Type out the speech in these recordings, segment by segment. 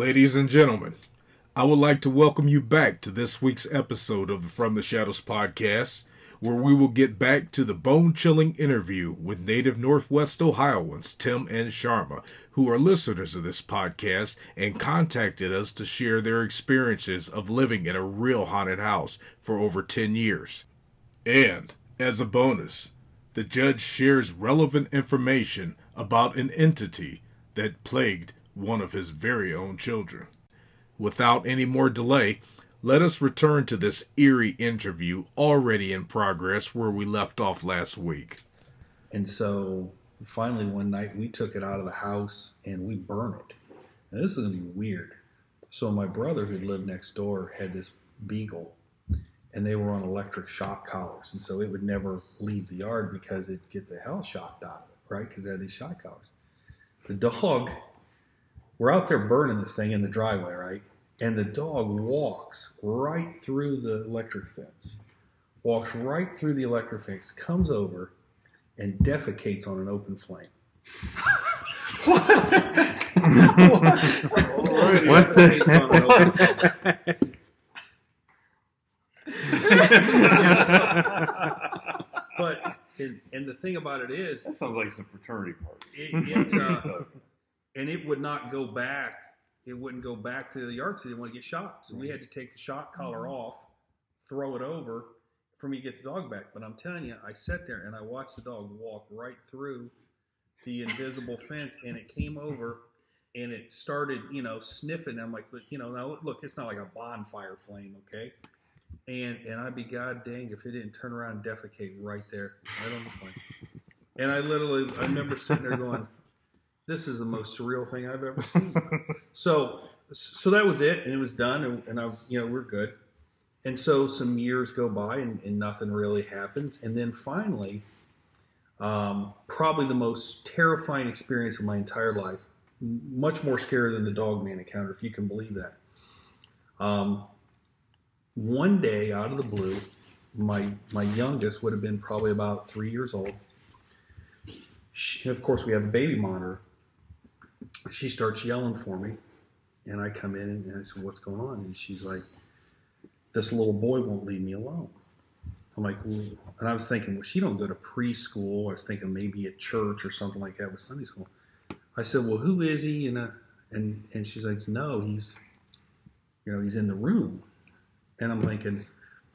Ladies and gentlemen, I would like to welcome you back to this week's episode of the From the Shadows podcast, where we will get back to the bone chilling interview with native Northwest Ohioans Tim and Sharma, who are listeners of this podcast and contacted us to share their experiences of living in a real haunted house for over 10 years. And, as a bonus, the judge shares relevant information about an entity that plagued one of his very own children. Without any more delay, let us return to this eerie interview already in progress where we left off last week. And so finally, one night we took it out of the house and we burned it. Now, this is going to be weird. So, my brother who lived next door had this beagle and they were on electric shock collars. And so it would never leave the yard because it'd get the hell shocked out of it, right? Because it had these shock collars. The dog we're out there burning this thing in the driveway, right? And the dog walks right through the electric fence, walks right through the electric fence, comes over, and defecates on an open flame. what? what? what the? but and, and, the thing about it is that sounds like some fraternity party. It, it, uh, and it would not go back. It wouldn't go back to the yard so they didn't want to get shot. So we had to take the shot collar mm-hmm. off, throw it over for me to get the dog back. But I'm telling you, I sat there and I watched the dog walk right through the invisible fence, and it came over and it started, you know, sniffing. I'm like, you know, now look, it's not like a bonfire flame, okay? And and I'd be god dang if it didn't turn around and defecate right there, right on the flame. And I literally, I remember sitting there going, this is the most surreal thing I've ever seen. so, so that was it, and it was done, and, and I was, you know, we're good. And so some years go by, and, and nothing really happens, and then finally, um, probably the most terrifying experience of my entire life, much more scary than the dog man encounter, if you can believe that. Um, one day, out of the blue, my my youngest would have been probably about three years old. She, of course, we have a baby monitor, she starts yelling for me, and I come in and I said, "What's going on?" And she's like, "This little boy won't leave me alone." I'm like, well, and I was thinking, well, she don't go to preschool. I was thinking maybe at church or something like that with Sunday school. I said, well, who is he? And uh, and and she's like, no, he's, you know, he's in the room. And I'm thinking,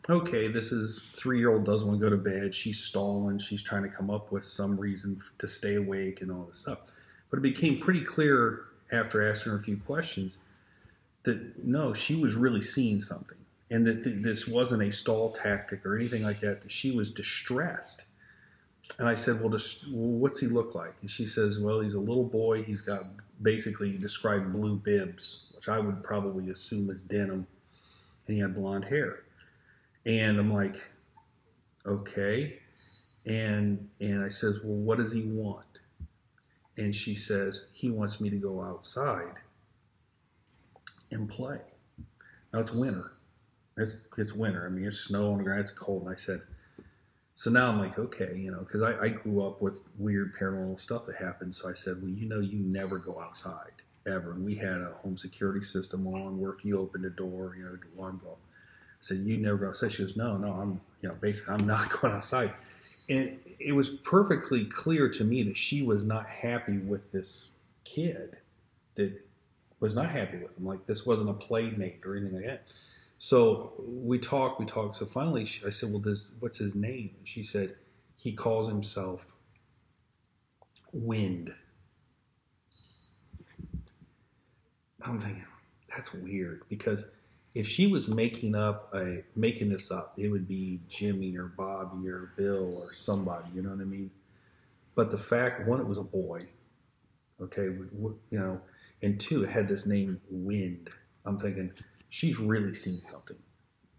okay, this is three year old doesn't want to go to bed. She's stalling. She's trying to come up with some reason to stay awake and all this stuff. But it became pretty clear after asking her a few questions that no, she was really seeing something. And that th- this wasn't a stall tactic or anything like that, that she was distressed. And I said, well, just, well, what's he look like? And she says, well, he's a little boy. He's got basically described blue bibs, which I would probably assume is denim. And he had blonde hair. And I'm like, okay. And and I says, well, what does he want? And she says, He wants me to go outside. and play. Now it's winter. It's it's winter. I mean, it's snow on the ground. It's cold. And I said, so now I'm like, okay, you know, because I, I grew up with weird paranormal stuff that happened. So I said, well, you know, you never go outside ever. And we had a home security system on where if you opened the door, you know, the alarm go. said, you never go outside. She goes, no, no, I'm, you know, basically I'm not going outside. And it was perfectly clear to me that she was not happy with this kid that was not happy with him. Like this wasn't a playmate or anything like that. So we talked, we talked. So finally, she, I said, "Well, this what's his name?" She said, "He calls himself Wind." I'm thinking that's weird because if she was making up a making this up, it would be Jimmy or Bobby or Bill or somebody. You know what I mean? But the fact, one, it was a boy. Okay, you know, and two, it had this name Wind. I'm thinking she's really seen something,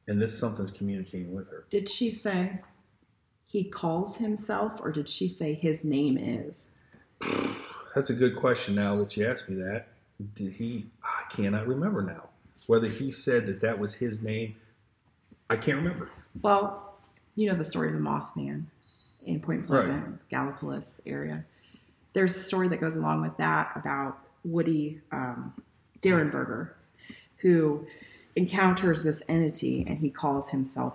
and this something's communicating with her. Did she say he calls himself, or did she say his name is? That's a good question. Now that you ask me that, did he? I cannot remember now whether he said that that was his name. I can't remember. Well, you know the story of the Mothman in Point Pleasant, Gallipolis area. There's a story that goes along with that about Woody um, Derenberger, who encounters this entity and he calls himself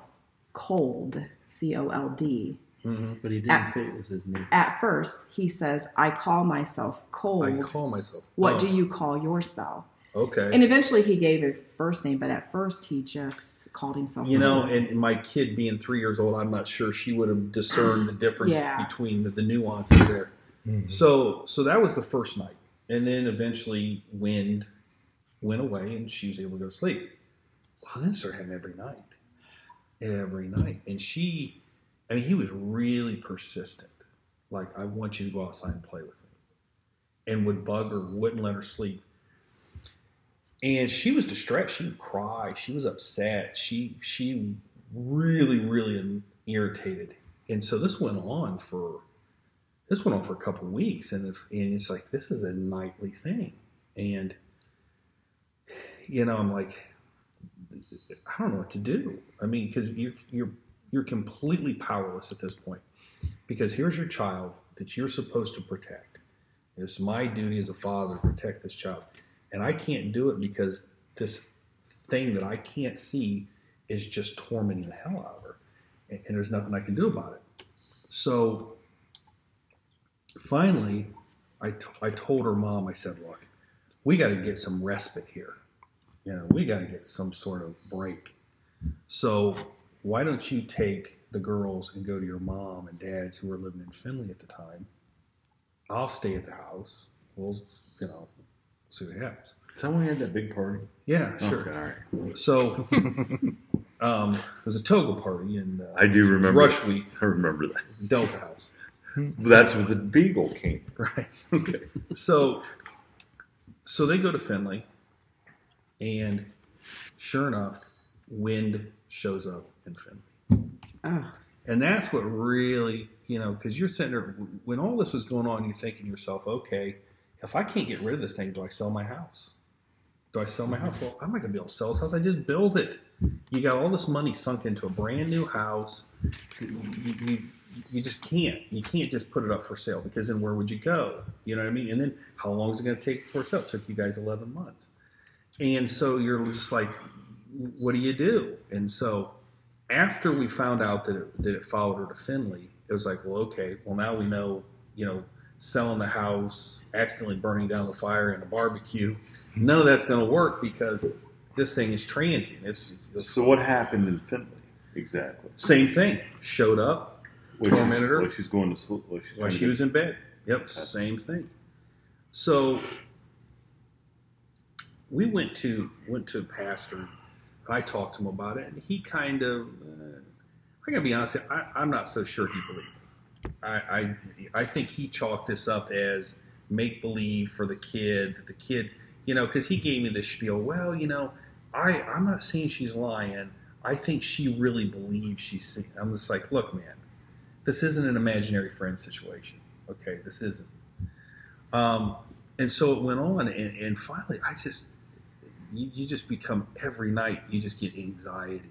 Cold, C O L D. But he didn't At- say it was his name. At first, he says, I call myself Cold. I call myself. what Oh, do you call yourself? Okay. And eventually he gave a first name, but at first he just called himself You know, Cold. and my kid being three years old, I'm not sure she would have discerned the difference Yeah. between the, the nuances there. Mm-hmm. So, so that was the first night, and then eventually wind went away, and she was able to go to sleep. Well, then it started happening every night, every night, and she, I mean, he was really persistent. Like, I want you to go outside and play with me, and would bug her, wouldn't let her sleep. And she was distressed. She would cry. She was upset. She she really really irritated. And so this went on for this went on for a couple weeks, and if, and it's like this is a nightly thing, and you know I'm like I don't know what to do. I mean, because you're you're you're completely powerless at this point, because here's your child that you're supposed to protect. It's my duty as a father to protect this child, and I can't do it because this thing that I can't see is just tormenting the hell out of her, and, and there's nothing I can do about it. So finally, I, t- I told her mom, I said, look, we got to get some respite here. You know, we got to get some sort of break. So why don't you take the girls and go to your mom and dad's who were living in Findlay at the time? I'll stay at the house. We'll, you know, see what happens. Someone had that big party. Yeah, sure. Okay, all right. So um, it was a toga party and uh, I do remember. Rush Week, I remember that. Delta House. That's where the beagle came. Right. Okay. So, so they go to Findlay, and sure enough, wind shows up in Findlay, Oh, and that's what really, you know, because you're sitting there when all this was going on, you're thinking to yourself, okay, if I can't get rid of this thing, do I sell my house? Do I sell my house? Well, I'm not gonna be able to sell this house. I just built it. You got all this money sunk into a brand new house. You, you, you just can't. You can't just put it up for sale because then where would you go? You know what I mean? And then how long is it to take for sale? It took you guys 11 months. And so you're just like, what do you do? And so after we found out that it, that it followed her to Findlay, it was like, well, okay, well, now we know, you know, selling the house, accidentally burning down the fire in a barbecue, none of that's going to work because this thing is transient. It's the So what happened in Findlay exactly? same thing. Showed up Was Tormented her? Was she's going to sleep? While trying to she was in bed. Yep, same thing. So we went to went to a pastor. I talked to him about it, and he kind of. Uh, I gotta be honest. I, I'm not so sure he believed. I, I think he chalked this up as make believe for the kid. That the kid, you know, because he gave me this spiel. Well, you know, I I'm not saying she's lying. I think she really believes she's. seeing. I'm just like, look, man, this isn't an imaginary friend situation. Okay, this isn't. Um, and so it went on, and, and finally, I just you, you just become every night you just get anxiety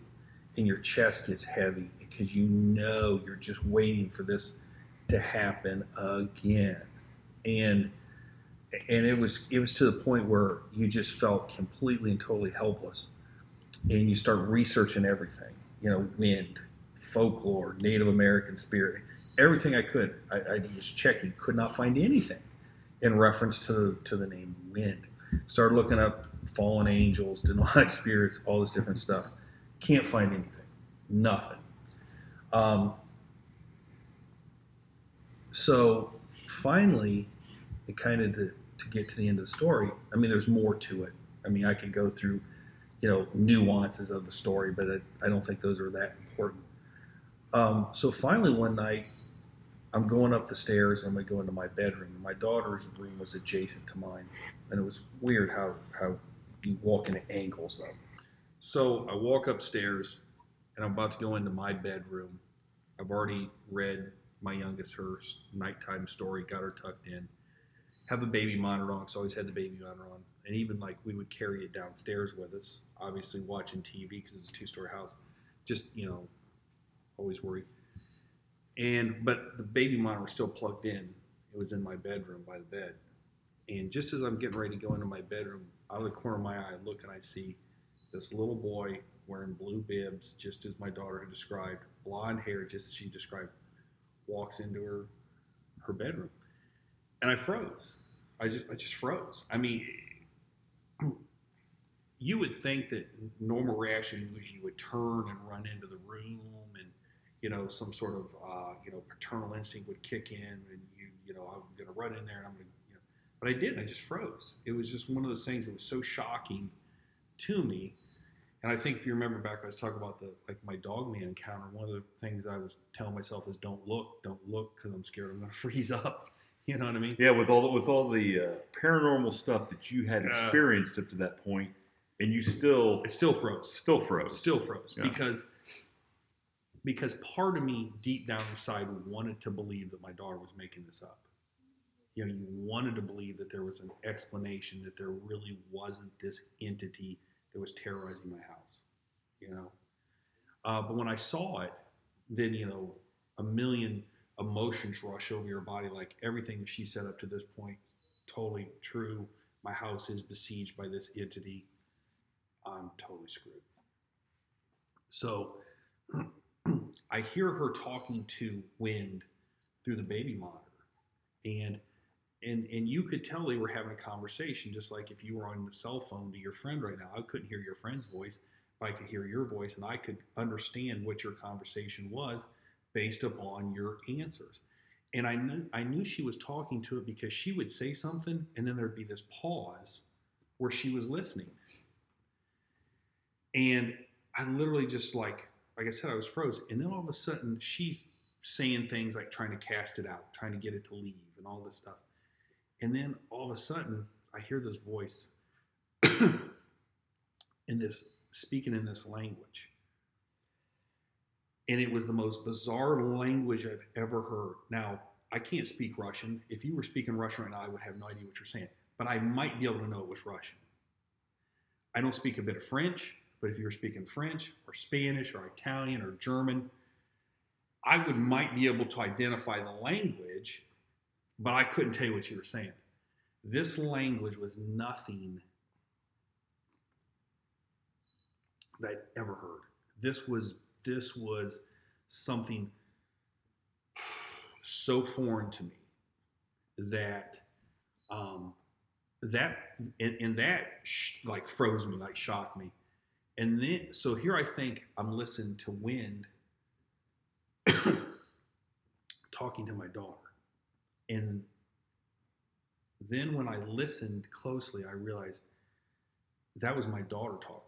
and your chest gets heavy because you know you're just waiting for this to happen again. And and it was it was to the point where you just felt completely and totally helpless. And you start researching everything you know wind folklore native american spirit everything i could. I, I was checking could not find anything in reference to to the name wind. Started looking up fallen angels demonic spirits all this different stuff. Can't find anything nothing um, so finally it kind of to, to get to the end of the story i mean there's more to it. I mean i could go through you know nuances of the story but i, I don't think those are that important. Um, so finally one night i'm going up the stairs and i'm going to my bedroom my daughter's room was adjacent to mine and it was weird how how you walk into angles though. So i walk upstairs and i'm about to go into my bedroom i've already read my youngest her nighttime story got her tucked in have a baby monitor on. I always had the baby monitor on, and even like we would carry it downstairs with us. Obviously watching TV because it's a two-story house. Just you know, always worried. And but the baby monitor was still plugged in. It was in my bedroom by the bed. And just as I'm getting ready to go into my bedroom, out of the corner of my eye, I look and I see this little boy wearing blue bibs, just as my daughter had described, blonde hair, just as she described, walks into her her bedroom and I froze. I just I just froze. I mean, you would think that normal reaction was you would turn and run into the room, and you know some sort of uh, you know paternal instinct would kick in, and you you know I'm going to run in there and I'm going to you know, but I didn't. I just froze. It was just one of those things that was so shocking to me. And I think if you remember back, I was talking about the like my dog man encounter. One of the things I was telling myself is don't look, don't look, because I'm scared I'm going to freeze up. You know what I mean? Yeah, with all the, with all the uh, paranormal stuff that you had experienced up to that point, and you still It still froze. still froze. Still froze Yeah. because because part of me deep down inside wanted to believe that my daughter was making this up. You know, you wanted to believe that there was an explanation that there really wasn't this entity that was terrorizing my house. You know, uh, but when I saw it, then you know, a million emotions rush over your body. Like everything that she said up to this point, totally true. My house is besieged by this entity. I'm totally screwed. So I hear her talking to Wind through the baby monitor, and and and you could tell they were having a conversation, just like if you were on the cell phone to your friend right now. I couldn't hear your friend's voice, but I could hear your voice, and I could understand what your conversation was based upon your answers. And I knew I knew she was talking to it because she would say something, and then there'd be this pause where she was listening. And I literally just like, like I said, I was frozen. And then all of a sudden, she's saying things like trying to cast it out, trying to get it to leave, and all this stuff. And then all of a sudden, I hear this voice in this speaking in this language. And it was the most bizarre language I've ever heard. Now, I can't speak Russian. If you were speaking Russian right now, I would have no idea what you're saying, but I might be able to know it was Russian. I don't speak a bit of French, but if you were speaking French or Spanish or Italian or German, I would might be able to identify the language, but I couldn't tell you what you were saying. This language was nothing that I'd ever heard. This was this was something so foreign to me that um, that and, and that sh- like froze me, like shocked me. And then so here I think I'm listening to wind talking to my daughter. And then when I listened closely, I realized that was my daughter talking.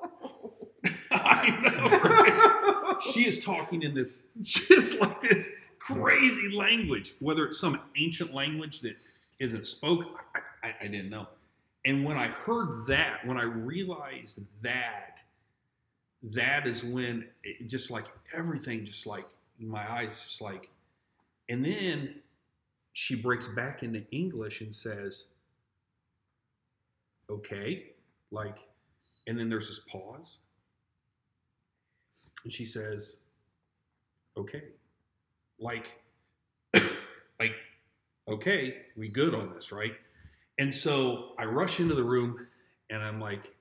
I know. right? she is talking in this just like this crazy language, whether it's some ancient language that isn't spoken, I, I, I didn't know. And when I heard that, when I realized that, that is when it just like everything, just like my eyes, just like, and then she breaks back into English and says, okay, like, and then there's this pause, and she says, okay, like, like, okay, we good on this, right? And so I rush into the room, and I'm like,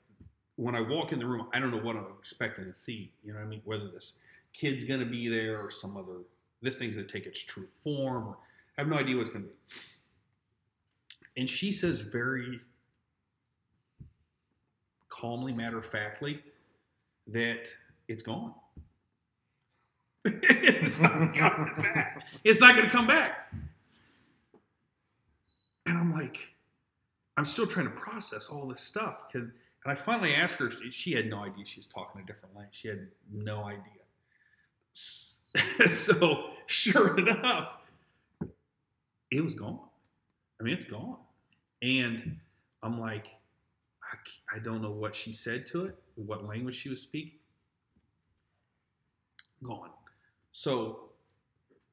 when I walk in the room, I don't know what I'm expecting to see. You know I mean? Whether this kid's going to be there or some other, this thing's going to take its true form, or I have no idea what's going to be. And she says very calmly, matter of factly, that it's gone. it's not coming back. It's not going to come back. And I'm like, I'm still trying to process all this stuff. And I finally asked her, she had no idea she was talking a different language. She had no idea. so, sure enough, it was gone. I mean, it's gone. And I'm like, I, I don't know what she said to it, what language she was speaking. Gone. So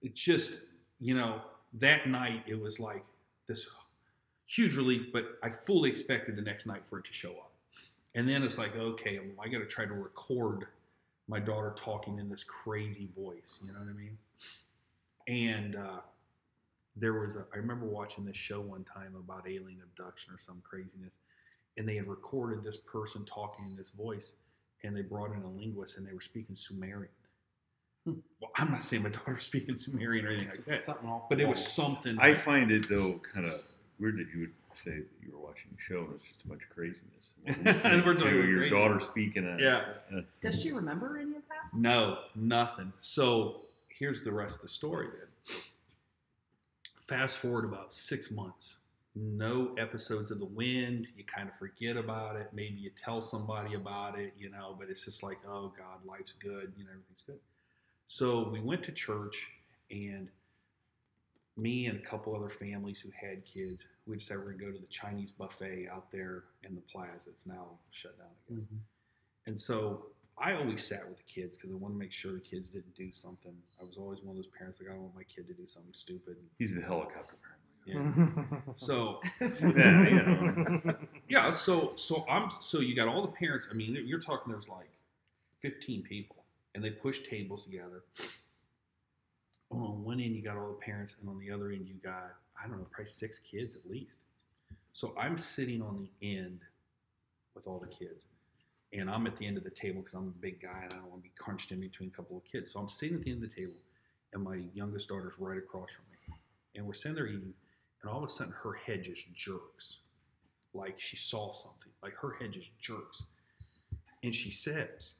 it just, you know, that night it was like this huge relief, but I fully expected the next night for it to show up. And then it's like, okay, I got to try to record my daughter talking in this crazy voice. You know what I mean? And uh, there was a, I remember watching this show one time about alien abduction or some craziness, and they had recorded this person talking in this voice, and they brought in a linguist, and they were speaking Sumerian. Hmm. Well, I'm not saying my daughter's speaking Sumerian or anything It's like just that, something off but it was something. I like- find it though kind of weird that you would say that you were watching a show and it's just a bunch of craziness. We're to talking your crazy. daughter speaking. A, Yeah. Does she remember any of that? No, nothing. So here's the rest of the story then. Fast forward about six months. No episodes of The Wind. You kind of forget about it. Maybe you tell somebody about it, you know, but it's just like, oh God, life's good. You know, everything's good. So we went to church and me and a couple other families who had kids, we decided we're going to go to the Chinese buffet out there in the plaza. It's now shut down, I guess. Mm-hmm. And so I always sat with the kids because I want to make sure the kids didn't do something. I was always one of those parents like I don't want my kid to do something stupid. He's the helicopter parent. Yeah. so Yeah, you know. yeah, so so I'm so you got all the parents. I mean, you're talking there's like 15 people, and they push tables together. On one end you got all the parents, and on the other end you got I don't know, probably six kids at least. So I'm sitting on the end with all the kids, and I'm at the end of the table because I'm a big guy and I don't want to be crunched in between a couple of kids. So I'm sitting at the end of the table, and my youngest daughter's right across from me, and we're sitting there eating, and all of a sudden her head just jerks, like she saw something, like her head just jerks, and she says,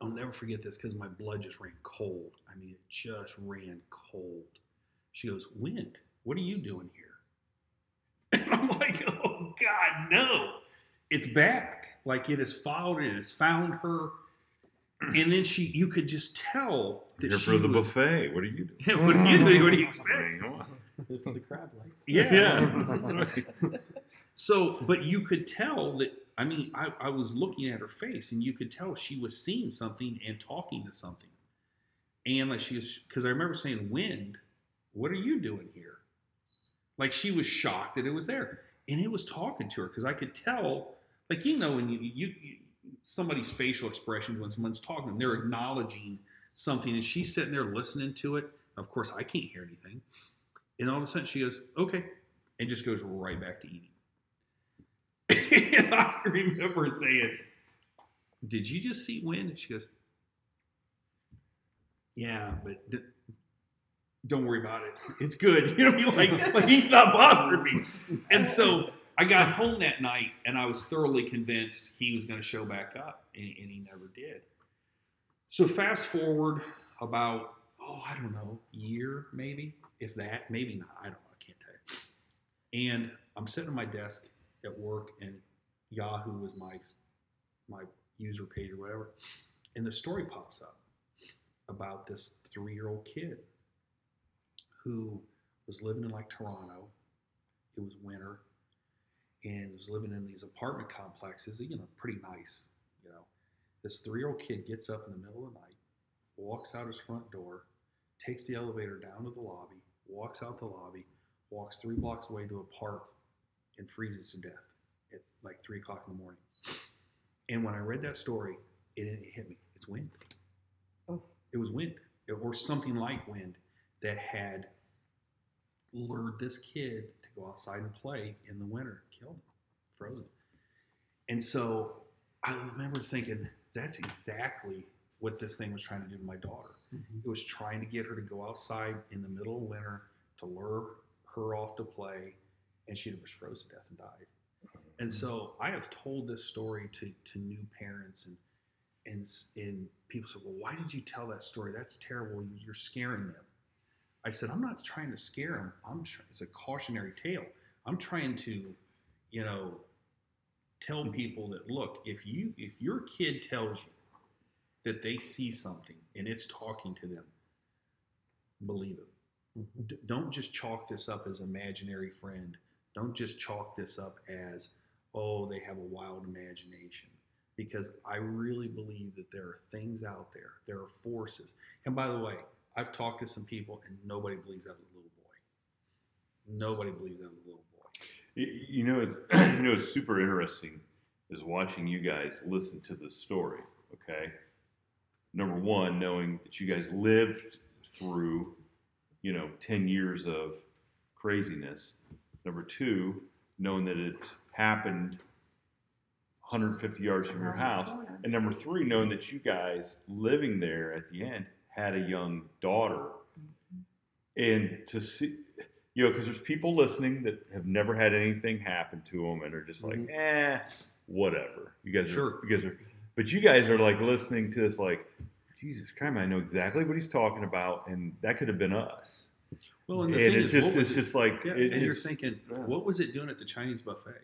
"I'll never forget this because my blood just ran cold. I mean, it just ran cold." She goes, "Wind, what are you doing here?" And I'm like, "Oh God, no! It's back. Like it has followed it has found her." And then she, you could just tell that Here she for the was- buffet. What are you doing? what are you doing? What do you I expect? mean, come on. It's the crab legs. Yeah. So, but you could tell that. I mean, I, I was looking at her face, and you could tell she was seeing something and talking to something. And like she was, because I remember saying, "Wind, what are you doing here?" Like she was shocked that it was there, and it was talking to her because I could tell, like you know, when you, you, you somebody's facial expressions when someone's talking, they're acknowledging something, and she's sitting there listening to it. Of course, I can't hear anything. And all of a sudden, she goes, "Okay," and just goes right back to eating. and I remember saying, "Did you just see wind?" And she goes, "Yeah, but don't worry about it. It's good." You know, what I mean? like like he's not bothering me. And so I got home that night, and I was thoroughly convinced he was going to show back up, and, and he never did. So fast forward about oh I don't know year maybe if that maybe not I don't know I can't tell you. And I'm sitting at my desk at work, and Yahoo was my my user page or whatever, and the story pops up about this three year old kid who was living in like Toronto. It was winter, and was living in these apartment complexes. You know, pretty nice. You know, this three year old kid gets up in the middle of the night, walks out his front door, takes the elevator down to the lobby, walks out the lobby, walks three blocks away to a park, and freezes to death at like three o'clock in the morning. And when I read that story, it, it hit me. It's wind. Oh. It was wind, or something like wind, that had lured this kid to go outside and play in the winter, killed him, frozen. And so I remember thinking, that's exactly what this thing was trying to do to my daughter. Mm-hmm. It was trying to get her to go outside in the middle of winter to lure her off to play, and she was frozen to death and died. And so I have told this story to, to new parents and and and people say, well, why did you tell that story? That's terrible. You're scaring them. I said, I'm not trying to scare them. I'm tr- it's a cautionary tale. I'm trying to, you know, tell people that look, if you if your kid tells you that they see something and it's talking to them, believe it. Mm-hmm. D- don't just chalk this up as imaginary friend. Don't just chalk this up as, oh, they have a wild imagination. Because I really believe that there are things out there, there are forces. And by the way, I've talked to some people and nobody believes that was a little boy. Nobody believes that was a little boy. You, you know, it's you know, it's super interesting is watching you guys listen to this story. Okay, number one, knowing that you guys lived through, you know, ten years of craziness. Number two, knowing that it happened 150 yards from your house. And number three, knowing that you guys living there at the end had a young daughter. And to see, you know, because there's people listening that have never had anything happen to them and are just like, eh, whatever. You guys are, you guys are, but you guys are like listening to this, like, Jesus Christ, I know exactly what he's talking about, and that could have been us. Well, and And, thing it's is, just, it's it- just like, Yeah, it- and you're thinking, yeah. what was it doing at the Chinese buffet?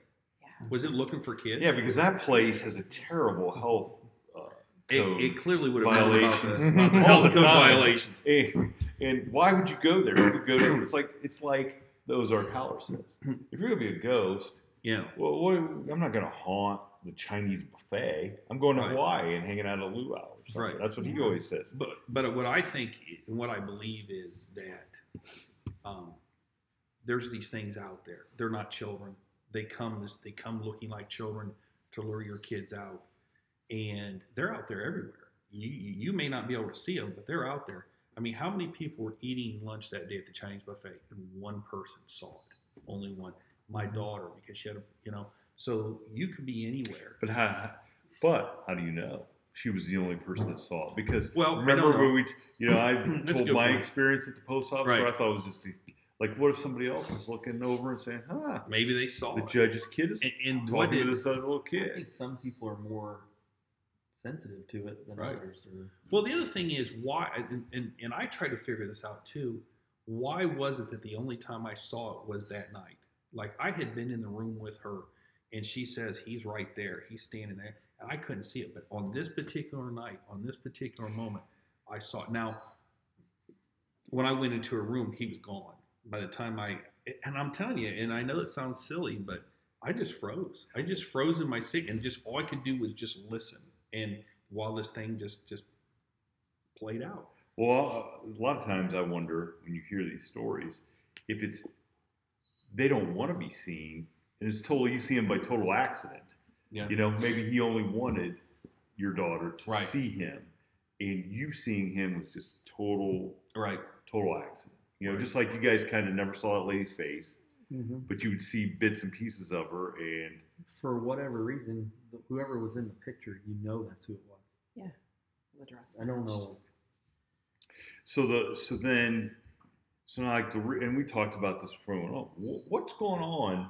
Was it looking for kids? yeah, because that place has a terrible health it, it clearly would have violations this. About the all the code time. violations. And, and why would you go there? You would go there. It's like it's like the Ozark Howler says. If you're gonna be a ghost, Yeah. well, what, I'm not gonna haunt the Chinese buffet. I'm going to Right. Hawaii and hanging out at a luau. Or. Right. That's what he Yeah. always says. But but what I think and what I believe is that um, there's these things out there. They're not children. They come they come looking like children to lure your kids out, and they're out there everywhere. You you you may not be able to see them, but they're out there. I mean, how many people were eating lunch that day at the Chinese buffet, and one person saw it? Only one. My daughter, because she had a you know. So you could be anywhere. But how? But how do you know? She was the only person that saw it because Well, remember when we, you know, I told my point. experience at the post office. Right. Where I thought it was just a, like, what if somebody else was looking over and saying, "Huh, Maybe they saw the it. judge's kid is And, and what talking did to this other little I kid." think some people are more sensitive to it than Right. others. Or, Well, the other thing is why, and, and, and I tried to figure this out too. Why was it that the only time I saw it was that night? Like I had been in the room with her, and she says he's right there, he's standing there, and I couldn't see it. But on this particular night, on this particular moment, I saw it. Now, when I went into her room, he was gone. By the time I, and I'm telling you, and I know it sounds silly, but I just froze. I just froze in my seat, and just all I could do was just listen. And while this thing just just played out. Well, a lot of times I wonder when you hear these stories if it's they don't want to be seen, and it's totally you see him by total accident. Yeah. You know, maybe he only wanted your daughter to Right. see him, and you seeing him was just total Right. total accident. You know, Right. just like you guys kind of never saw that lady's face, Mm-hmm. but you would see bits and pieces of her, and for whatever reason, whoever was in the picture, you know that's who it was. Yeah, The dress I don't matched. know. so the so then so now like the and we talked about this before. we went on. What's going on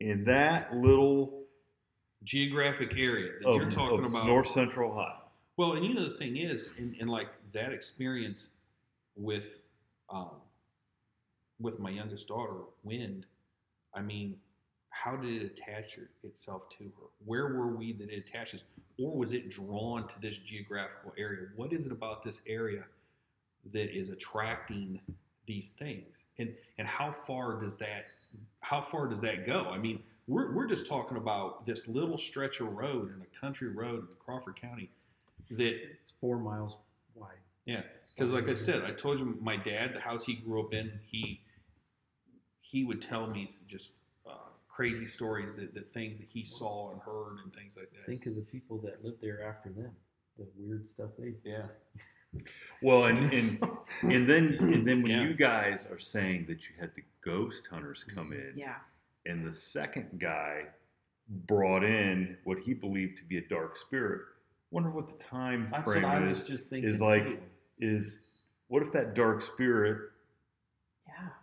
in that little Geographic area that of, you're talking of about. North Central Ohio? Well, and you know the thing is, in, in like that experience with um, with my youngest daughter, Wind. I mean, how did it attach itself to her? Where were we that it attaches, or was it drawn to this geographical area? What is it about this area that is attracting these things? And and how far does that how far does that go? I mean, we're we're just talking about this little stretch of road in a country road in Crawford County that It's four miles wide. yeah, because like I mm-hmm. said, I told you my dad, the house he grew up in, he he would tell me just crazy stories that, that things that he saw and heard and things like that. Think of the people that lived there after them. The weird stuff they yeah. Well, and and and then and then when Yeah. you guys are saying that you had the ghost hunters come in, Yeah. and the second guy brought in what he believed to be a dark spirit. Wonder what the time That's what frame I is. was just thinking. is like too. is what if that dark spirit Yeah.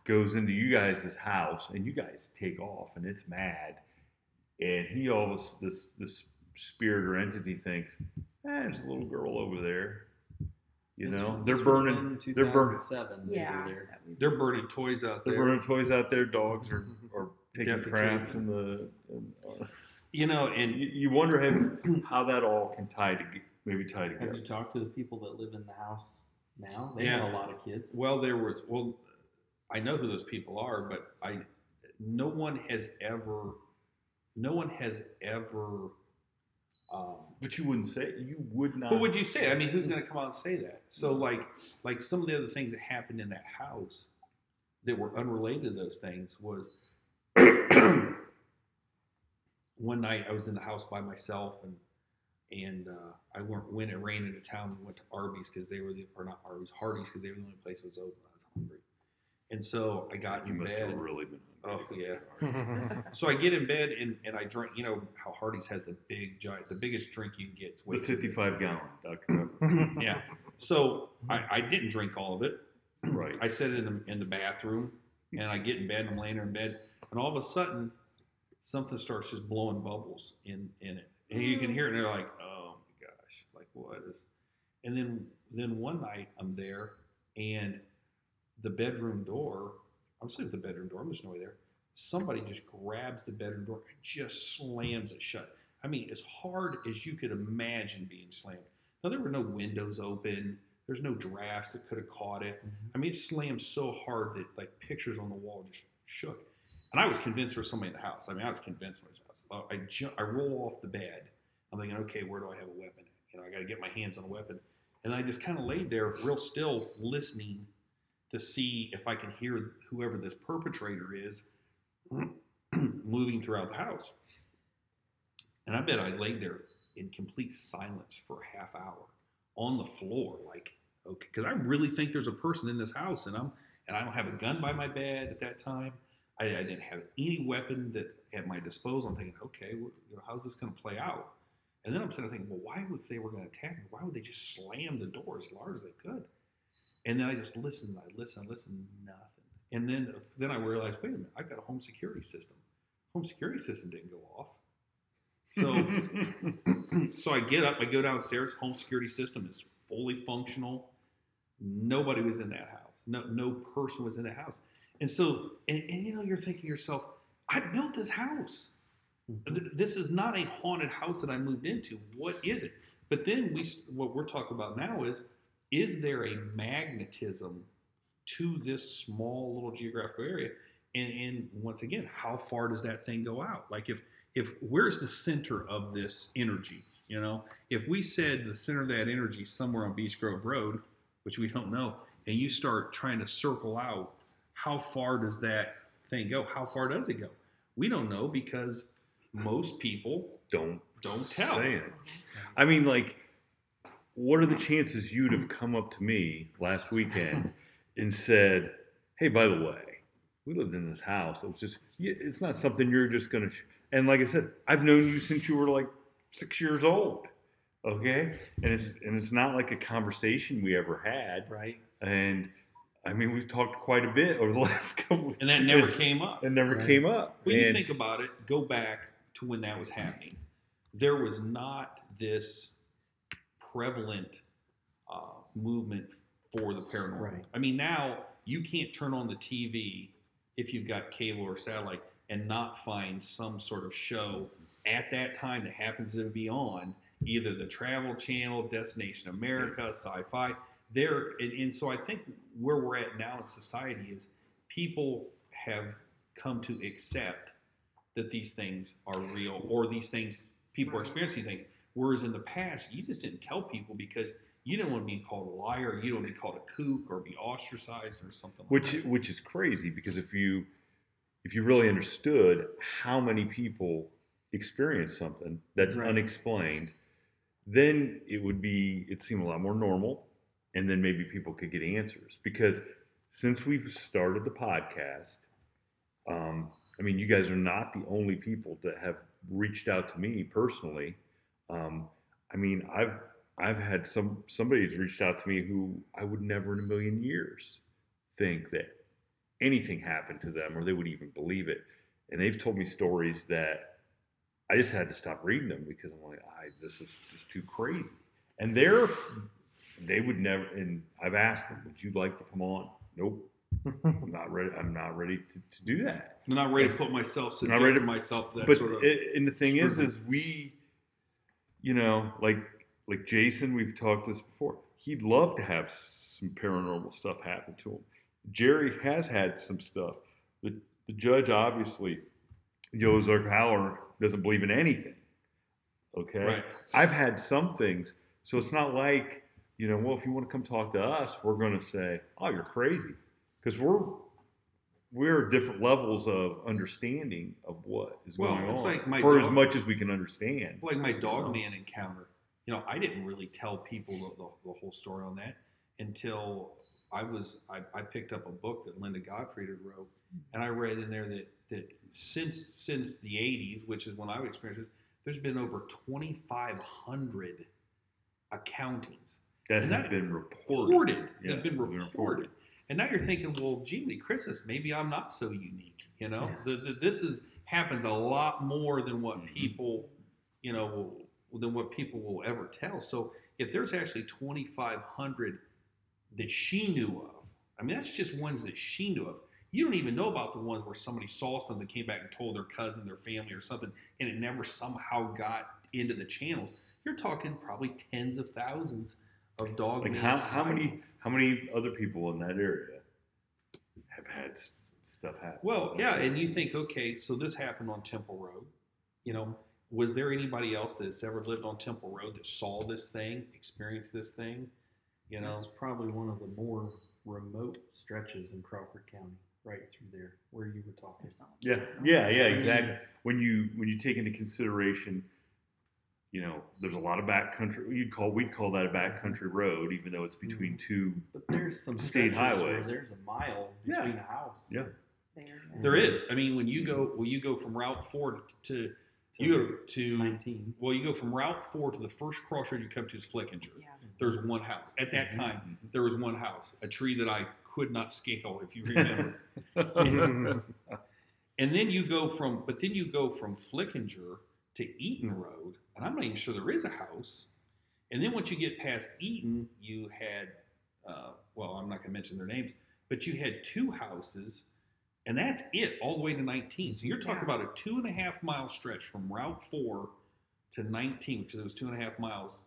Goes into you guys' house and you guys take off and it's mad and he always this this spirit or entity thinks eh, there's a little girl over there you This know they're burning they're burning 2007 they Yeah. were there. that would- They're burning toys out there. they're burning toys out there dogs are, Mm-hmm. are taking Defecating. craps in the and, uh, You know, and you, you wonder how, how that all can tie to maybe tie Have you talked to the people that live in the house now? They Yeah. have a lot of kids. Well, there was. Well, I know who those people are, but I, no one has ever, no one has ever. Um, but you wouldn't say you would not but would you say? I mean, who's going to come out and say that? So, like, like some of the other things that happened in that house that were unrelated to those things was one night I was in the house by myself and and uh, I went when it rained into town. We went to Arby's because they were the or not Arby's Hardee's because they were the only place that was open. I was hungry, and so I got you in must bed. have really been Oh yeah. So I get in bed and, and I drink. You know how Hardee's has the big giant, the biggest drink you can get. The 55 gallon Dr. Yeah. So I, I didn't drink all of it. right I set it in the in the bathroom, and I get in bed. and I'm laying there in bed, and all of a sudden, something starts just blowing bubbles in in it, and you can hear it. And they're like, "Oh my gosh, like what is?" And then then one night I'm there, and the bedroom door. I'm sitting at the bedroom door. There's nobody there. Somebody just grabs the bedroom door and just slams it shut. I mean, as hard as you could imagine being slammed. Now there were no windows open. There's no drafts that could have caught it. I mean, it slammed so hard that like pictures on the wall just shook. And I was convinced there was somebody in the house. I mean, I was convinced there was house. Uh, I ju- I roll off the bed. I'm thinking, okay, where do I have a weapon? You know, I got to get my hands on a weapon. And I just kind of laid there, real still, listening to see if I can hear whoever this perpetrator is moving throughout the house. And I bet I laid there in complete silence for a half hour on the floor, like, okay, because I really think there's a person in this house, and I'm and I don't have a gun by my bed at that time. I, I didn't have any weapon that at my disposal. I'm thinking, okay, well, you know, how's this going to play out? And then I'm sitting there thinking, well, why would they were going to attack me? Why would they just slam the door as large as they could? And then I just listened, I listened, I listened, nothing. And then then I realized, wait a minute, I've got a home security system. Home security system didn't go off. So so I get up, I go downstairs. Home security system is fully functional. Nobody was in that house. No, no person was in that house. And so, and, and you know, you're thinking to yourself, I built this house. Mm-hmm. Th- This is not a haunted house that I moved into. What is it? But then we, what we're talking about now is, is there a magnetism to this small little geographical area? And, and once again, how far does that thing go out? Like if, if where's the center of this energy? You know, if we said the center of that energy is somewhere on Beach Grove Road, which we don't know, and you start trying to circle out, how far does that thing go? How far does it go? We don't know because most people don't don't tell. say. Mm-hmm. I mean, like, what are the chances you'd have come up to me last weekend and said, "Hey, by the way, we lived in this house. It was just, it's not something you're just gonna." Sh-. And like I said, I've known you since you were like six years old. Okay, and it's and it's not like a conversation we ever had. Right. And I mean, we've talked quite a bit over the last couple. And that never came up. It never Right. came up. When you think about it, go back to when that was happening. There was not this prevalent uh, movement for the paranormal. Right. I mean, now you can't turn on the TV if you've got cable or satellite and not find some sort of show at that time that happens to be on either the Travel Channel, Destination America, Sci-Fi. There, and, and so I think where we're at now in society is people have come to accept that these things are real or these things people are experiencing things. Whereas in the past, you just didn't tell people because you didn't want to be called a liar, you don't want to be called a kook or be ostracized or something. which like that. which is crazy because if you if you really understood how many people experience something that's Right. unexplained, then it would be it seem a lot more normal, and then maybe people could get answers. Because since we've started the podcast, um, I mean, you guys are not the only people that have reached out to me personally. Um, I mean, I've I've had some somebody's reached out to me who I would never in a million years think that anything happened to them or they would even believe it. And they've told me stories that I just had to stop reading them because I'm like, I this is just too crazy. And they're they would never and I've asked them, would you like to come on? Nope. I'm not ready. I'm not ready to, to do that. I'm not ready to put myself, Not subject ready to- myself but sort of. it, and the thing is, is we, you know, like like Jason, we've talked this before. He'd love to have some paranormal stuff happen to him. Jerry has had some stuff. The the judge obviously, Joe Zerkhauer doesn't believe in anything. Okay, Right. I've had some things, so it's not like you know. Well, if you want to come talk to us, we're going to say, "Oh, you're crazy," because we're we're at different levels of understanding of what is Well, going it's on like my for as much as we can understand. like my dog man encounter. You know, I didn't really tell people the, the, the whole story on that until I was I, I picked up a book that Linda Godfrey had wrote, and I read in there that that since since the '80s, which is when I experienced it, there's been over 2,500 accountings That And that- been reported. reported. Yeah, been it's been reported. And now you're thinking, well, gee, Christmas, maybe I'm not so unique. You know, Yeah. the, the, this is happens a lot more than what Mhm. people, you know, will, than what people will ever tell. So if there's actually 2,500 that she knew of, I mean, that's just ones that she knew of. You don't even know about the ones where somebody saw something, came back and told their cousin, their family, or something, and it never somehow got into the channels. You're talking probably tens of thousands of dog Like man how, how many how many other people in that area have had stuff happen? Well, yeah, this? and you think, okay, so this happened on Temple Road. You know, was there anybody else that's ever lived on Temple Road that saw this thing, experienced this thing? You know, it's probably one of the more remote stretches in Crawford County, right through there, where you were talking. Yeah, yeah, yeah, exactly. When you when you take into consideration, you know, there's a lot of backcountry. You'd call we'd call that a backcountry road, even though it's between two. But there's some State stretches where highways. there's a mile Yeah. between a house. Yeah. There. there is. I mean, when you go, well, you go from Route Four to, to you go to 19. well, you go from Route Four to the first crossroad you come to is Flickinger. Yeah. There's one house. At that Mhm, time, there was one house, a tree that I could not scale, if you remember. And then you go from, but then you go from Flickinger to Eaton Road, and I'm not even sure there is a house. And then once you get past Eaton, you had, uh, well, I'm not going to mention their names, but you had two houses, and that's it all the way to 19. So you're talking Yeah. about a two and a half mile stretch from Route 4 to 19, because it was two and a half miles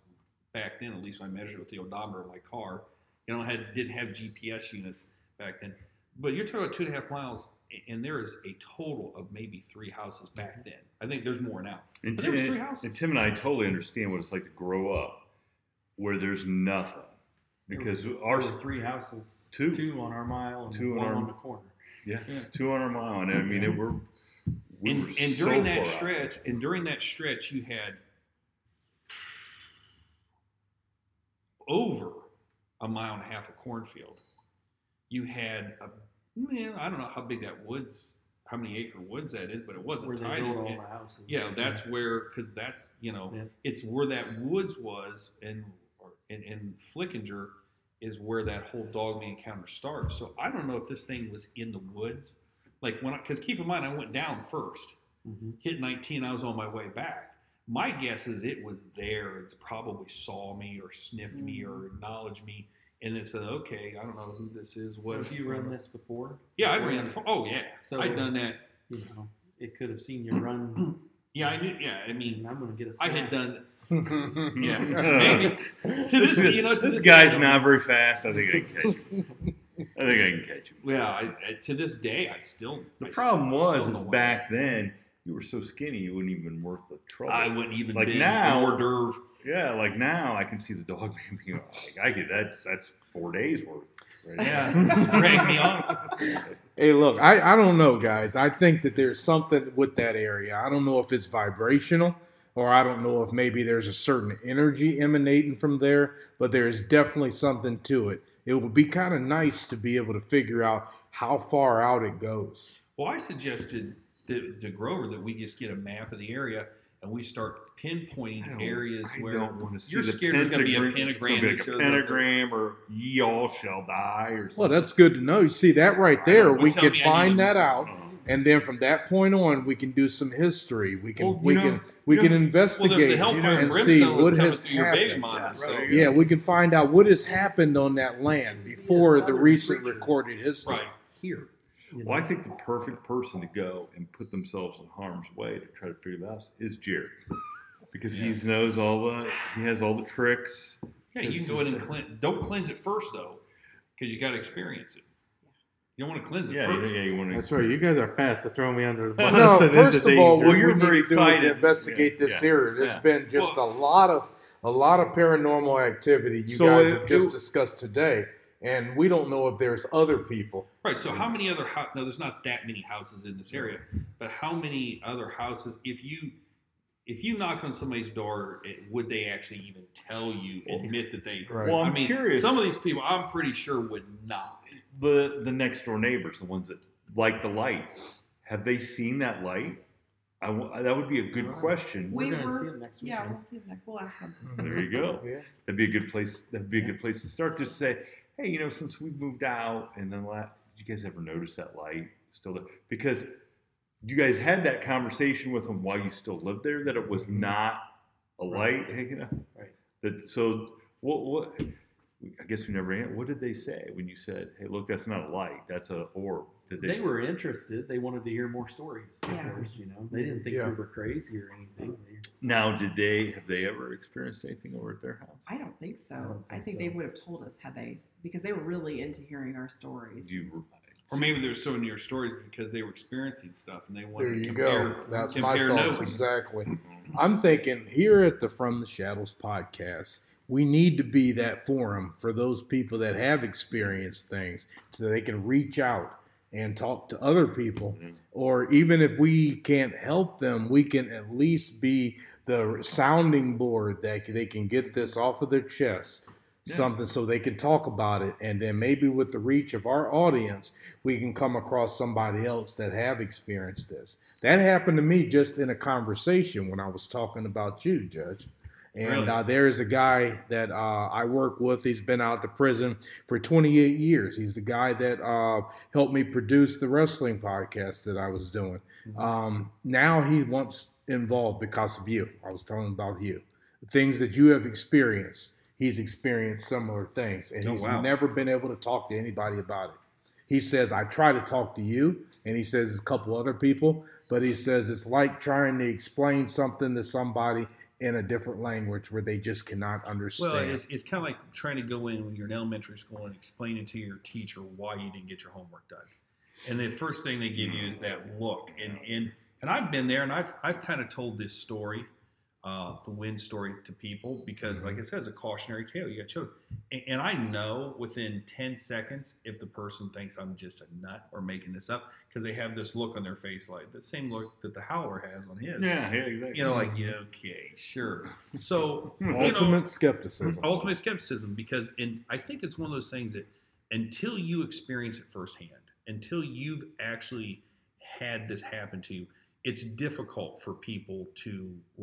back then, at least when I measured it with the odometer of my car. You know, I had didn't have GPS units back then. But you're talking about two and a half miles, a- and there is a total of maybe three houses back mm-hmm. then. I think there's more now. And, But there was Tim- three houses. and Tim and I totally understand what it's like to grow up where there's nothing, because There our were three houses, Two. two on our mile and Two on our- on the corner. yeah, Yeah. 200 mile, and I mean it, we're. we and were and so during that far out. stretch, and during that stretch, you had over a mile and a half of cornfield. You had a, man, I don't know how big that woods, how many acre woods that is, but it wasn't Where they built all the houses. Yeah, that's where because that's you know Yeah. it's where that woods was, and and, and Flickinger is where that whole dog me encounter starts. So I don't know if this thing was in the woods, like when I because keep in mind I went down first, Mhm. hit 19, I was on my way back. My guess is it was there. It's probably saw me or sniffed me or acknowledged me, and then said, "Okay, I don't know who this is. What Have you run this before? Yeah, I ran. Before. Oh yeah, So- I'd done that. You know, it could have seen you run. Yeah, I did. Yeah, I mean, I'm going to get a I had snack. done. Yeah, maybe. To this, you know, to this this guy's day- not very fast. I think I can catch him. I think I can catch him. Yeah, I, I, to this day, I still. The I problem still was, don't is back then you were so skinny you wouldn't even worth the trouble. I wouldn't even Like been now- hors d'oeuvre. Yeah, like now I can see the dog being like I get that. That's four days worth. Right? Yeah, drag me off. Hey, look, I, I don't know, guys. I think that there's something with that area. I don't know if it's vibrational or I don't know if maybe there's a certain energy emanating from there, but there's definitely something to it. It would be kind of nice to be able to figure out how far out it goes. Well, I suggested that, to Grover that we just get a map of the area and we start pinpointing I areas I where don't want you're scared there's going to be a pentagram- it's be like shows a up pentagram or ye all shall die or something. Well, that's good to know. You see that right there, we tell can find that out. Uh-huh. And then from that point on, we can do some history. We can Well, we know- can we you can know- Well, investigate there's the and see what has through your big happened. mine. Yeah, so, right. Yeah, we can find out what has happened on that land before the recent recorded history. right. Here. You Well, I think the perfect person to go and put themselves in harm's way to try to figure that out is Jerry, because he knows all the he has all the tricks. Yeah, you can go in and cleanse. Don't cleanse it first though, because you got to experience it. You don't want to cleanse it Yeah, first. yeah, yeah. You want to. That's right. You guys are fast to throw me under the bus. No, first of all, danger. what you're we very need to do is investigate Yeah, this yeah, area. There's yeah. been just Well- a lot of a lot of paranormal activity you So guys it- have just it- discussed today, and we don't know if there's other people. Right. So how many other hou- no? There's not that many houses in this area, but how many other houses? If you if you knock on somebody's door, it, would they actually even tell you? Admit that they? Right. Well, I I'm mean, curious. some of these people, I'm pretty sure would not. the the next door neighbors, the ones that like the lights, have they seen that light? I w- that would be a good question. We're We gonna see them next week. Yeah, we'll see them next. Week. We'll ask them. There you go. Yeah. That'd be a good place. That'd be a good place to start. Just say, hey, you know, since we moved out, and then la- did you guys ever notice that light still there? Because you guys had that conversation with them while you still lived there, that it was mm-hmm. not a light hanging up. Right. That so what what. I guess we never. an- What did they say when you said, "Hey, look, that's not a light. That's a orb"? Did They were interested. They wanted to hear more stories. Of Yeah. course, you know, they didn't think Yeah. we were crazy or anything. Now, did they have they ever experienced anything over at their house? I don't think so. I I, think think so. they would have told us had they, because they were really into hearing our stories. You Or maybe they're so into your stories because they were experiencing stuff and they wanted There to you compare. go. That's my thoughts notes. exactly. I'm thinking here at the From the Shadows podcast, we need to be that forum for those people that have experienced things so they can reach out and talk to other people. Mhm. Or even if we can't help them, we can at least be the sounding board that they can get this off of their chest. Yeah. Something so they can talk about it, and then maybe with the reach of our audience, we can come across somebody else that have experienced this. That happened to me just in a conversation when I was talking about you, Judge. And Really? uh, there is a guy that uh, I work with. He's been out to prison for 28 years. He's the guy that uh, helped me produce the wrestling podcast that I was doing. Um, now he wants involved because of you. I was telling him about you, things that you have experienced. He's experienced similar things, and Oh, he's wow. never been able to talk to anybody about it. He says, I try to talk to you, and he says a couple other people, but he says it's like trying to explain something to somebody in a different language where they just cannot understand. Well, it's, it's kind of like trying to go in when you're in elementary school and explaining to your teacher why you didn't get your homework done. And the first thing they give you is that look. And and and I've been there, and I've I've kind of told this story, uh, the wind story, to people because, like I said, it's a cautionary tale. You got children, and, and I know within ten seconds if the person thinks I'm just a nut or making this up because they have this look on their face, like the same look that the howler has on his. Yeah, yeah, exactly. You know, like yeah, okay, sure. So you know, Ultimate skepticism. ultimate skepticism because and i think it's one of those things that until you experience it firsthand until you've actually had this happen to you it's difficult for people to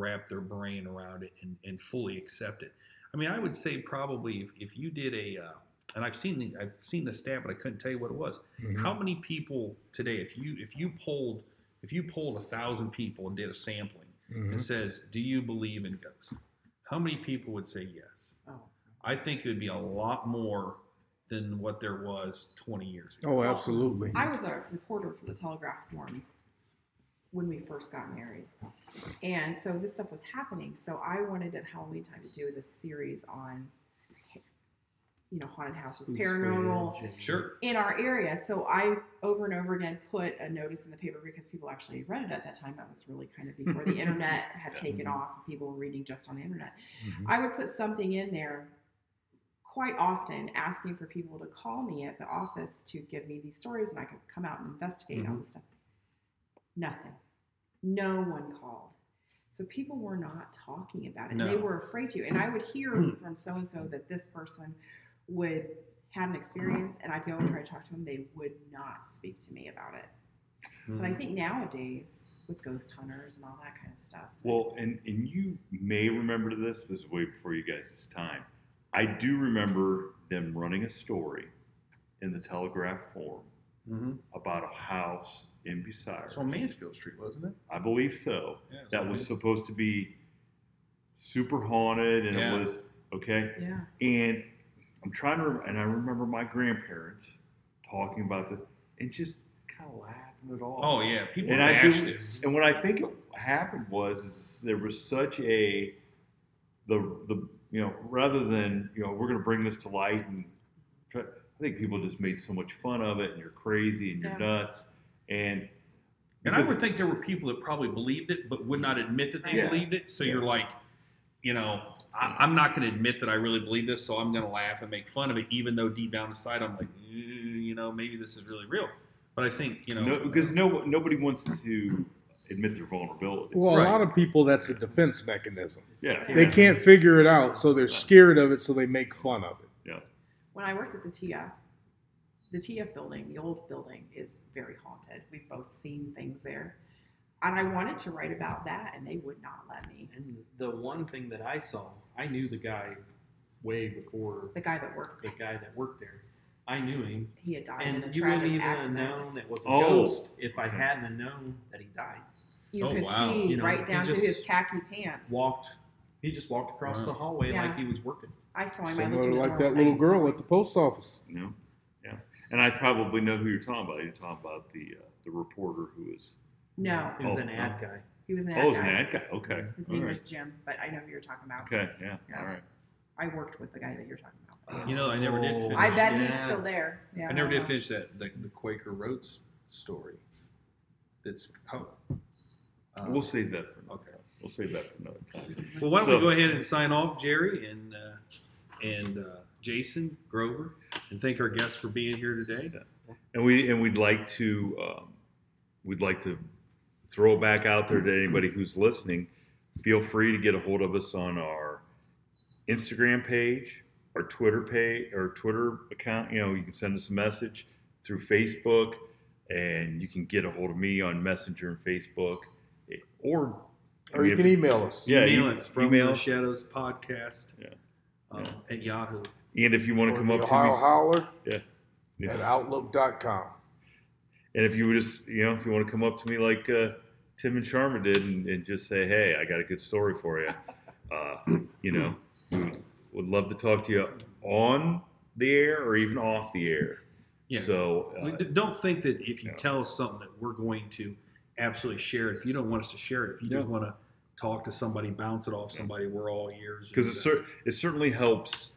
wrap their brain around it and, and fully accept it i mean i would say probably if, if you did a uh, and i've seen the i've seen the stat but i couldn't tell you what it was Mhm. how many people today if you if you polled if you polled a thousand people and did a sampling Mhm. and says do you believe in ghosts how many people would say yes Oh. I think it would be a lot more than what there was 20 years ago. Oh, absolutely. I was a reporter for the Telegraph Forum when we first got married. And so this stuff was happening. So I wanted at Halloween time to do this series on, you know, haunted houses, Spooks paranormal and- Sure. in our area. So I over and over again put a notice in the paper because people actually read it at that time. That was really kind of before the internet had taken off and people were reading just on the internet. Mhm. I would put something in there quite often asking for people to call me at the office to give me these stories and I could come out and investigate all Mhm. this stuff. Nothing. No one called. So people were not talking about it. And they were afraid to. And I would hear from so and so that this person would had an experience and I'd go and try to talk to them. They would not speak to me about it. But I Mhm. think nowadays with ghost hunters and all that kind of stuff. Well, and, and you may remember this, this was way before you guys' time. I do remember them running a story in the Telegraph Forum Mhm. about a house in Bucyrus. It's on Mansfield Street, wasn't it? I believe so. Yeah, That was Mansfield. supposed to be super haunted, and Yeah. it was okay. Yeah. And I'm trying to, rem- and I remember my grandparents talking about this and just kind of laughing it off. Oh yeah, people And I do, it. and what I think happened was is there was such a the the you know rather than you know we're going to bring this to light and try, I think people just made so much fun of it and you're crazy and you're Yeah. nuts and And I would think there were people that probably believed it, but would not admit that they Yeah. believed it. So Yeah. you're like, you know, I, I'm not going to admit that I really believe this, so I'm going to laugh and make fun of it, even though deep down inside I'm like, "Eh, you know, maybe this is really real. But I think, you know, because no nobody wants to admit their vulnerability. Well, Right. a lot of people, that's a defense mechanism. Yeah. They can't figure it out, so they're scared of it, so they make fun of it. Yeah. when I worked at the TF, the TF building, the old building, is very haunted. We've both seen things there. And I wanted to write about that, and they would not let me. And the one thing that I saw, I knew the guy way before The guy that worked, the guy that worked there. I knew him, he had died in a and you wouldn't tragic even have accident. known it was a Oh, ghost if I okay. hadn't have known that he died. You Oh, could wow. see You know, right he down to just his khaki pants. Walked, he just walked across Wow. the hallway Yeah. like he was working. I saw him. I looked Similar in the like that and little didn't girl at the post office. You know? Yeah. And I probably know who you're talking about. You're talking about the uh, the reporter who was No, He was Oh, an ad guy. he was an oh, ad it was an guy. ad guy. Okay. His All name right. was Jim, but I know who you're talking about. Okay. Yeah. Yeah. All right. I worked with the guy that you're talking about. you know, I never did Oh, finish. I bet he's still there. Yeah, I never don't did know. finish that the, the Quaker Roads story. That's oh, uh, We'll save that for another okay. time. We'll save that for another time. Well, why don't So- we go ahead and sign off, Jerry and uh, and uh, Jason Grover, and thank our guests for being here today. And we and we'd like to um, we'd like to throw it back out there to anybody who's listening. Feel free to get a hold of us on our Instagram page, our Twitter page, or Twitter account. You know, you can send us a message through Facebook, and you can get a hold of me on Messenger and Facebook, eh, or I Or mean, you can email us. Yeah, email you- us from email the. Shadows Podcast Yeah. um, Yeah. at Yahoo. And if you want to come up Ohio to me, Howler yeah, yeah. at outlook.com. And if you would just, you know, if you want to come up to me like uh, Tim and Sharma did and, and just say, hey, I got a good story for you, uh, you know, we would, would love to talk to you on the air or even off the air. Yeah. So, uh, don't think that if you yeah. tell us something that we're going to absolutely share it. If you don't want us to share it, if you just Yeah. want to talk to somebody, bounce it off somebody, we're all ears. because it, and, cer- it certainly helps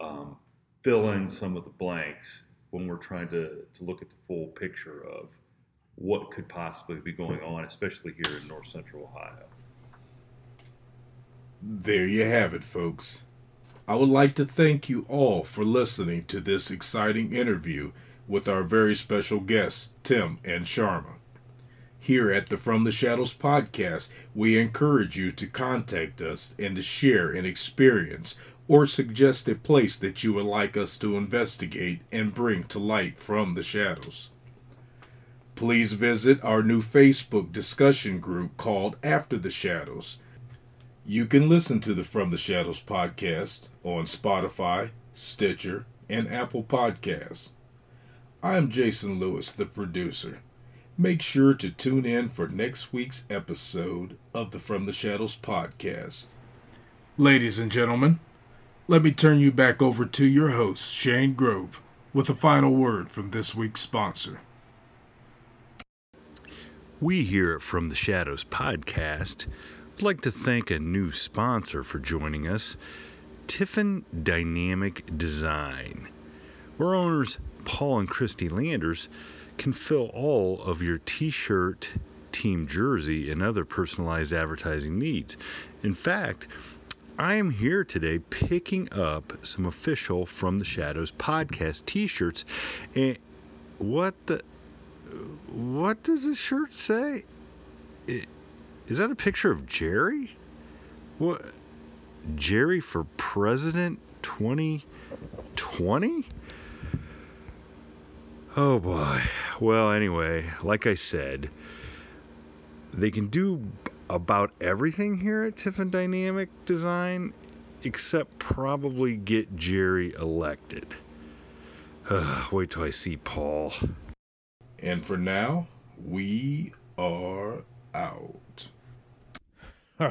um, fill in some of the blanks when we're trying to, to look at the full picture of what could possibly be going on, especially here in north central Ohio. There you have it, folks. I would like to thank you all for listening to this exciting interview with our very special guests, Tim and Sharma. Here at the From the Shadows podcast, we encourage you to contact us and to share an experience or suggest a place that you would like us to investigate and bring to light from the shadows. Please visit our new Facebook discussion group called After the Shadows. You can listen to the From the Shadows podcast on Spotify, Stitcher, and Apple Podcasts. I'm Jason Lewis, the producer. Make sure to tune in for next week's episode of the From the Shadows podcast. Ladies and gentlemen, let me turn you back over to your host, Shane Grove, with a final word from this week's sponsor. We here at From the Shadows podcast would like to thank a new sponsor for joining us, Tiffin Dynamic Design, where owners Paul and Christy Landers can fill all of your t shirt, team jersey, and other personalized advertising needs. In fact, I am here today picking up some official From the Shadows podcast t shirts. And eh, what the. What does the shirt say? Is that a picture of Jerry? What? Jerry for President 2020? Oh boy. Well, anyway, like I said, they can do about everything here at Tiffin Dynamic Design except probably get Jerry elected. Uh, wait till I see Paul. And for now, we are out.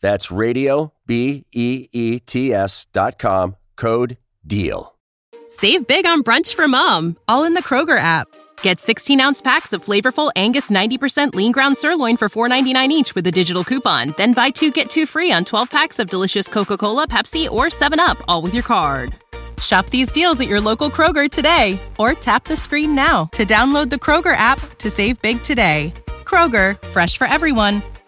That's radio, B E E T S dot com, code DEAL. Save big on brunch for mom, all in the Kroger app. Get 16 ounce packs of flavorful Angus 90% lean ground sirloin for $4.99 each with a digital coupon. Then buy two get two free on 12 packs of delicious Coca Cola, Pepsi, or 7UP, all with your card. Shop these deals at your local Kroger today or tap the screen now to download the Kroger app to save big today. Kroger, fresh for everyone.